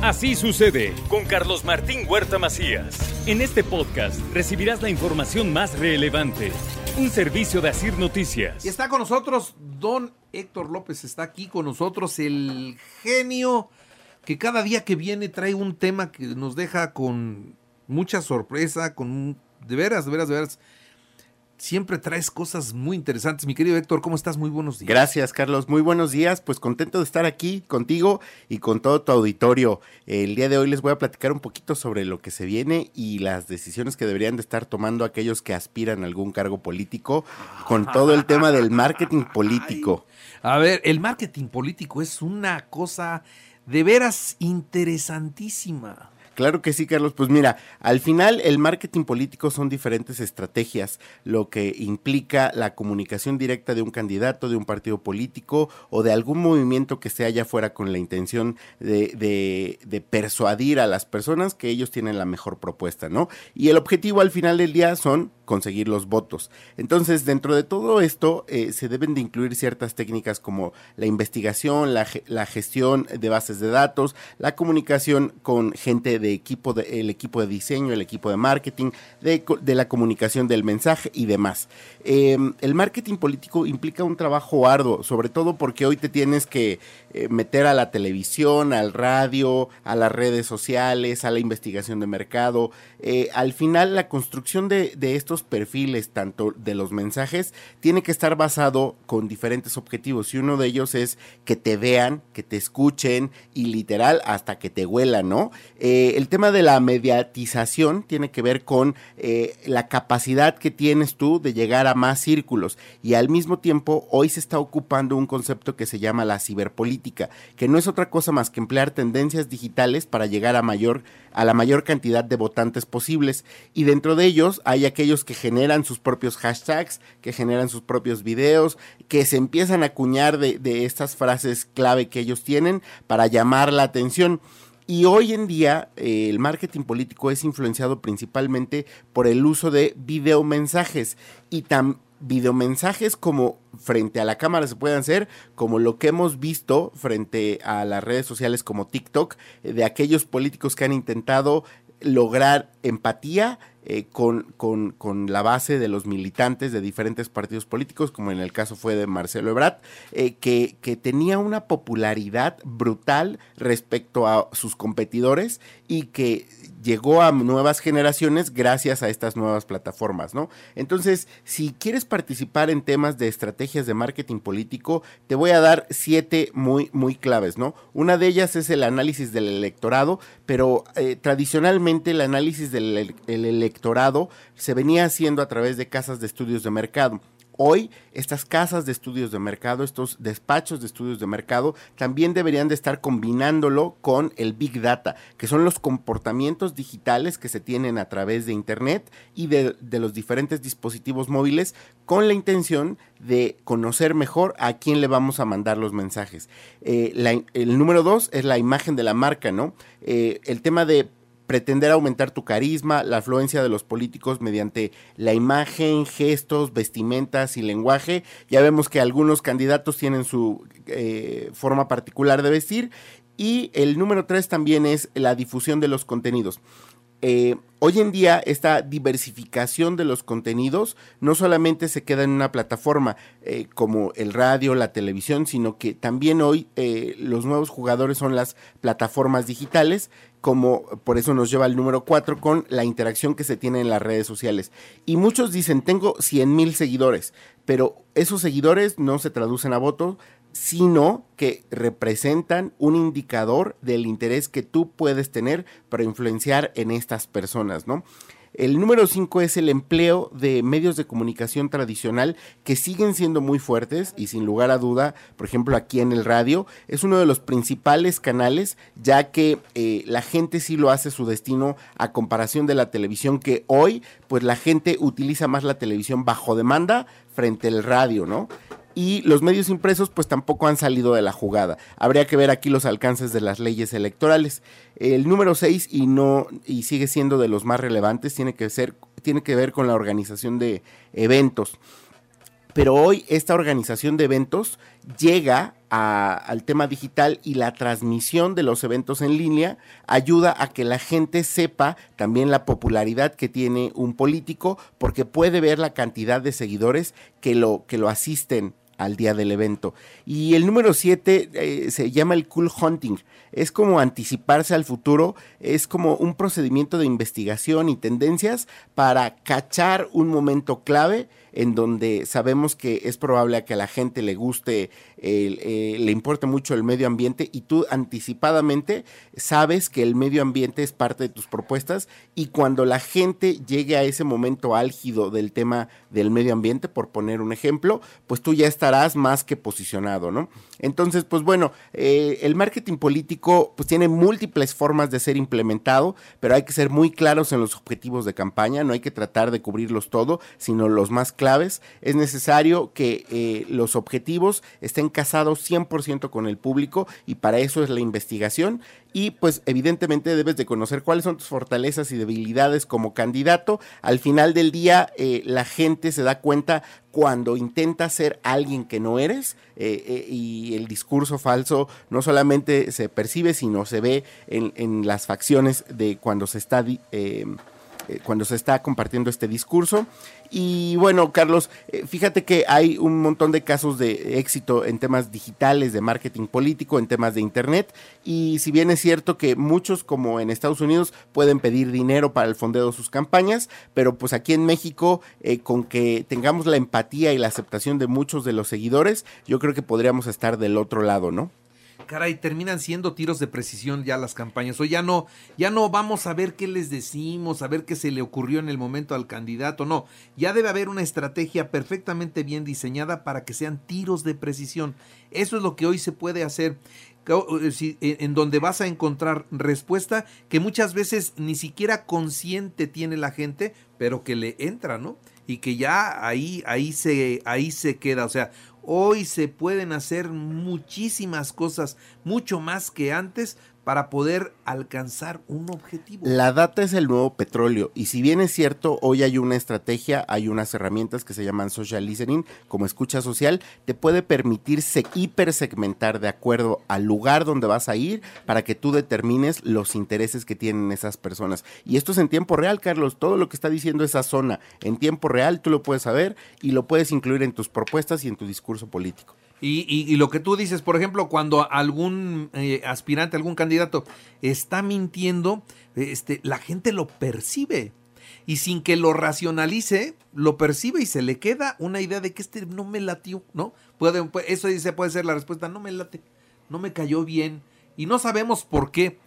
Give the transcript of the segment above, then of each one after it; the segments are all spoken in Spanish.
Así sucede con Carlos Martín Huerta Macías. En este podcast recibirás la información más relevante. Un servicio de Asir Noticias. Y está con nosotros don Héctor López, está aquí con nosotros, el genio que cada día que viene trae un tema que nos deja con mucha sorpresa, con de veras, de veras, de veras siempre traes cosas muy interesantes. Mi querido Héctor, ¿cómo estás? Muy buenos días. Gracias, Carlos. Muy buenos días. Pues contento de estar aquí contigo y con todo tu auditorio. El día de hoy les voy a platicar un poquito sobre lo que se viene y las decisiones que deberían de estar tomando aquellos que aspiran a algún cargo político con todo el tema del marketing político. A ver, el marketing político es una cosa de veras interesantísima. Claro que sí, Carlos. Pues mira, al final el marketing político son diferentes estrategias, lo que implica la comunicación directa de un candidato, de un partido político o de algún movimiento que se haya fuera con la intención de, de, persuadir a las personas que ellos tienen la mejor propuesta, ¿no? Y el objetivo al final del día son conseguir los votos. Entonces, dentro de todo esto, eh, se deben de incluir ciertas técnicas como la investigación, la, gestión de bases de datos, la comunicación con gente de equipo de, el equipo de diseño, el equipo de marketing, de, la comunicación del mensaje y demás. Em, el marketing político implica un trabajo arduo, sobre todo porque hoy te tienes que eh, meter a la televisión, al radio, a las redes sociales, a la investigación de mercado. Eh, al final, la construcción de, de estos perfiles, tanto de los mensajes, tiene que estar basado con diferentes objetivos y uno de ellos es que te vean, que te escuchen y literal hasta que te huelan, ¿no? Eh, el tema de la mediatización tiene que ver con eh, la capacidad que tienes tú de llegar a más círculos y al mismo tiempo hoy se está ocupando un concepto que se llama la ciberpolítica, que no es otra cosa más que emplear tendencias digitales para llegar a mayor a la mayor cantidad de votantes posibles y dentro de ellos hay aquellos que generan sus propios hashtags, que generan sus propios videos, que se empiezan a acuñar de, estas frases clave que ellos tienen para llamar la atención. Y hoy en día eh, el marketing político es influenciado principalmente por el uso de videomensajes y tan videomensajes como frente a la cámara se pueden hacer, como lo que hemos visto frente a las redes sociales como TikTok, eh, de aquellos políticos que han intentado lograr empatía eh, con, con, con, la base de los militantes de diferentes partidos políticos, como en el caso fue de Marcelo Ebrard, eh, que, que, tenía una popularidad brutal respecto a sus competidores y que llegó a nuevas generaciones gracias a estas nuevas plataformas, ¿no? Entonces, si quieres participar en temas de estrategias de marketing político, te voy a dar siete muy, muy claves, ¿no? Una de ellas es el análisis del electorado, pero eh, tradicionalmente el análisis del el electorado se venía haciendo a través de casas de estudios de mercado. Hoy estas casas de estudios de mercado, estos despachos de estudios de mercado, también deberían de estar combinándolo con el Big Data, que son los comportamientos digitales que se tienen a través de Internet y de, los diferentes dispositivos móviles con la intención de conocer mejor a quién le vamos a mandar los mensajes. Eh, el número dos es la imagen de la marca, ¿no? Eh, el tema de pretender aumentar tu carisma, la afluencia de los políticos mediante la imagen, gestos, vestimentas y lenguaje. Ya vemos que algunos candidatos tienen su eh, forma particular de vestir. Y el número tres también es la difusión de los contenidos. Eh, hoy en día esta diversificación de los contenidos no solamente se queda en una plataforma eh, como el radio, la televisión, sino que también hoy eh, los nuevos jugadores son las plataformas digitales, como por eso nos lleva al número 4 con la interacción que se tiene en las redes sociales. Y muchos dicen, tengo 100 mil seguidores, pero esos seguidores no se traducen a votos, sino que representan un indicador del interés que tú puedes tener para influenciar en estas personas, ¿no? El número 5 es el empleo de medios de comunicación tradicional que siguen siendo muy fuertes y sin lugar a duda, por ejemplo aquí en el radio, es uno de los principales canales ya que eh, la gente sí lo hace su destino a comparación de la televisión que hoy pues la gente utiliza más la televisión bajo demanda frente al radio, ¿no? Y los medios impresos pues tampoco han salido de la jugada. Habría que ver aquí los alcances de las leyes electorales. El número 6 y no y sigue siendo de los más relevantes tiene que ser tiene que ver con la organización de eventos Pero hoy esta organización de eventos llega al tema digital y la transmisión de los eventos en línea ayuda a que la gente sepa también la popularidad que tiene un político porque puede ver la cantidad de seguidores que lo, que lo asisten al día del evento. Y el número 7 eh, se llama el cool hunting. Es como anticiparse al futuro, es como un procedimiento de investigación y tendencias para cachar un momento clave en donde sabemos que es probable que a la gente le guste, eh, le importe mucho el medio ambiente y tú anticipadamente sabes que el medio ambiente es parte de tus propuestas y cuando la gente llegue a ese momento álgido del tema del medio ambiente, por poner un ejemplo, pues tú ya estarás más que posicionado, ¿no? Entonces, pues bueno, eh, el marketing político pues tiene múltiples formas de ser implementado, pero hay que ser muy claros en los objetivos de campaña, no hay que tratar de cubrirlos todo, sino los más Es necesario que eh, los objetivos estén casados 100% con el público y para eso es la investigación y pues evidentemente debes de conocer cuáles son tus fortalezas y debilidades como candidato. Al final del día eh, la gente se da cuenta cuando intenta ser alguien que no eres eh, y el discurso falso no solamente se percibe sino se ve en las facciones de cuando se está eh, cuando se está compartiendo este discurso. Y bueno, Carlos, eh, fíjate que hay un montón de casos de éxito en temas digitales, de marketing político, en temas de Internet. Y si bien es cierto que muchos, como en Estados Unidos, pueden pedir dinero para el fondeo de sus campañas, pero pues aquí en México, eh, con que tengamos la empatía y la aceptación de muchos de los seguidores, yo creo que podríamos estar del otro lado, ¿no? Caray, terminan siendo tiros de precisión ya las campañas. O ya no, ya no vamos a ver qué les decimos, a ver qué se le ocurrió en el momento al candidato. No, ya debe haber una estrategia perfectamente bien diseñada para que sean tiros de precisión. Eso es lo que hoy se puede hacer en donde vas a encontrar respuesta que muchas veces ni siquiera consciente tiene la gente, pero que le entra, ¿no? Y que ya ahí, ahí se, ahí se queda. O sea, Hoy se pueden hacer muchísimas cosas, mucho más que antes, para poder alcanzar un objetivo. La data es el nuevo petróleo y si bien es cierto, hoy hay una estrategia, hay unas herramientas que se llaman social listening, como escucha social, te puede permitir hipersegmentar de acuerdo al lugar donde vas a ir para que tú determines los intereses que tienen esas personas. Y esto es en tiempo real, Carlos, todo lo que está diciendo esa zona en tiempo real, tú lo puedes saber y lo puedes incluir en tus propuestas y en tu discurso político. Y, lo que tú dices, por ejemplo, cuando algún eh, aspirante, algún candidato está mintiendo, este, la gente lo percibe. Y sin que lo racionalice, lo percibe y se le queda una idea de que este no me latió, ¿no? Puede, eso dice, puede ser la respuesta, no me late, no me cayó bien. Y no sabemos por qué,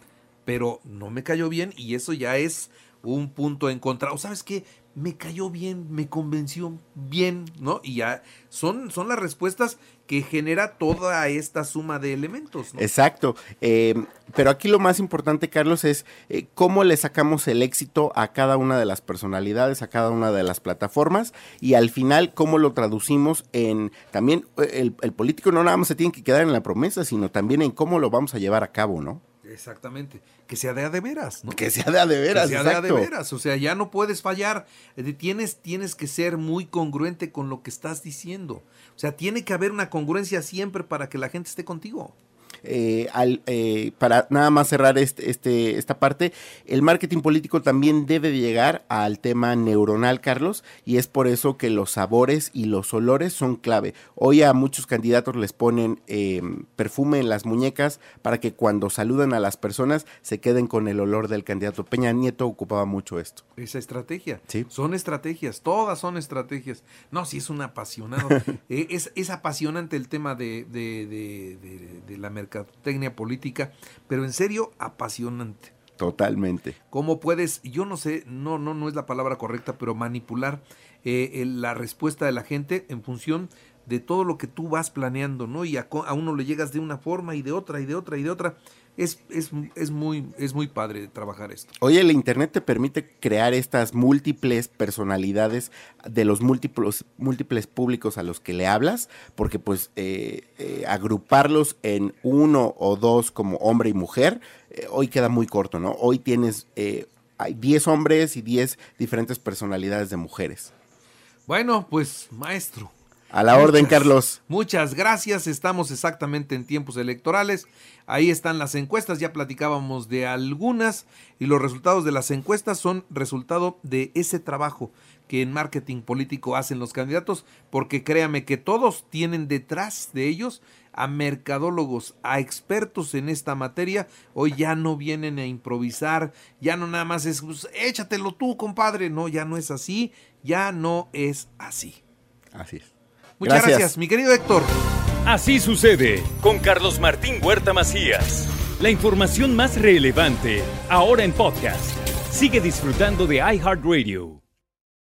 pero no me cayó bien y eso ya es un punto en contra. O sabes qué, me cayó bien, me convenció bien, ¿no? Y ya son, son las respuestas que genera toda esta suma de elementos. ¿no? Exacto. Eh, pero aquí lo más importante, Carlos, es eh, cómo le sacamos el éxito a cada una de las personalidades, a cada una de las plataformas y al final cómo lo traducimos en también el, el político no nada más se tiene que quedar en la promesa, sino también en cómo lo vamos a llevar a cabo, ¿no? Exactamente. Que sea de a de veras, ¿no? Que sea de a de veras, Que sea de a de veras. O sea, ya no puedes fallar. Tienes, tienes que ser muy congruente con lo que estás diciendo. O sea, tiene que haber una congruencia siempre para que la gente esté contigo. Eh, al, eh, para nada más cerrar este, este, esta parte, el marketing político también debe llegar al tema neuronal, Carlos, y es por eso que los sabores y los olores son clave. Hoy a muchos candidatos les ponen em, perfume en las muñecas para que cuando saludan a las personas se queden con el olor del candidato. Peña Nieto ocupaba mucho esto. Esa estrategia. Sí. Son estrategias, todas son estrategias. No, sí es un apasionado. Eh, es, es, apasionante el tema de, de, de, de la mercadotecnia política, pero en serio apasionante. Totalmente. ¿Cómo puedes, yo no sé, no, no, no es la palabra correcta, pero manipular eh, la respuesta de la gente en función de todo lo que tú vas planeando, ¿no? Y a, a, uno le llegas de una forma y de otra y de otra y de otra es, es, es, muy, es muy padre trabajar esto. Oye, el Internet te permite crear estas múltiples personalidades de los múltiples, múltiples públicos a los que le hablas, porque pues eh, eh, agruparlos en uno o dos como hombre y mujer, eh, hoy queda muy corto, ¿no? Hoy tienes, hay 10 hombres y 10 diferentes personalidades de mujeres. Bueno, pues maestro, A la orden, Carlos. Muchas gracias. Estamos exactamente en tiempos electorales. Ahí están las encuestas. Ya platicábamos de algunas y los resultados de las encuestas son resultado de ese trabajo que en marketing político hacen los candidatos, porque créame que todos tienen detrás de ellos a mercadólogos, a expertos en esta materia. Hoy ya no vienen a improvisar, ya no nada más es, pues, échatelo tú, compadre. No, ya no es así, ya no es así. Así es. Muchas gracias. mi querido Héctor. Así sucede con Carlos Martín Huerta Macías. La información más relevante, ahora en podcast. Sigue disfrutando de iHeartRadio.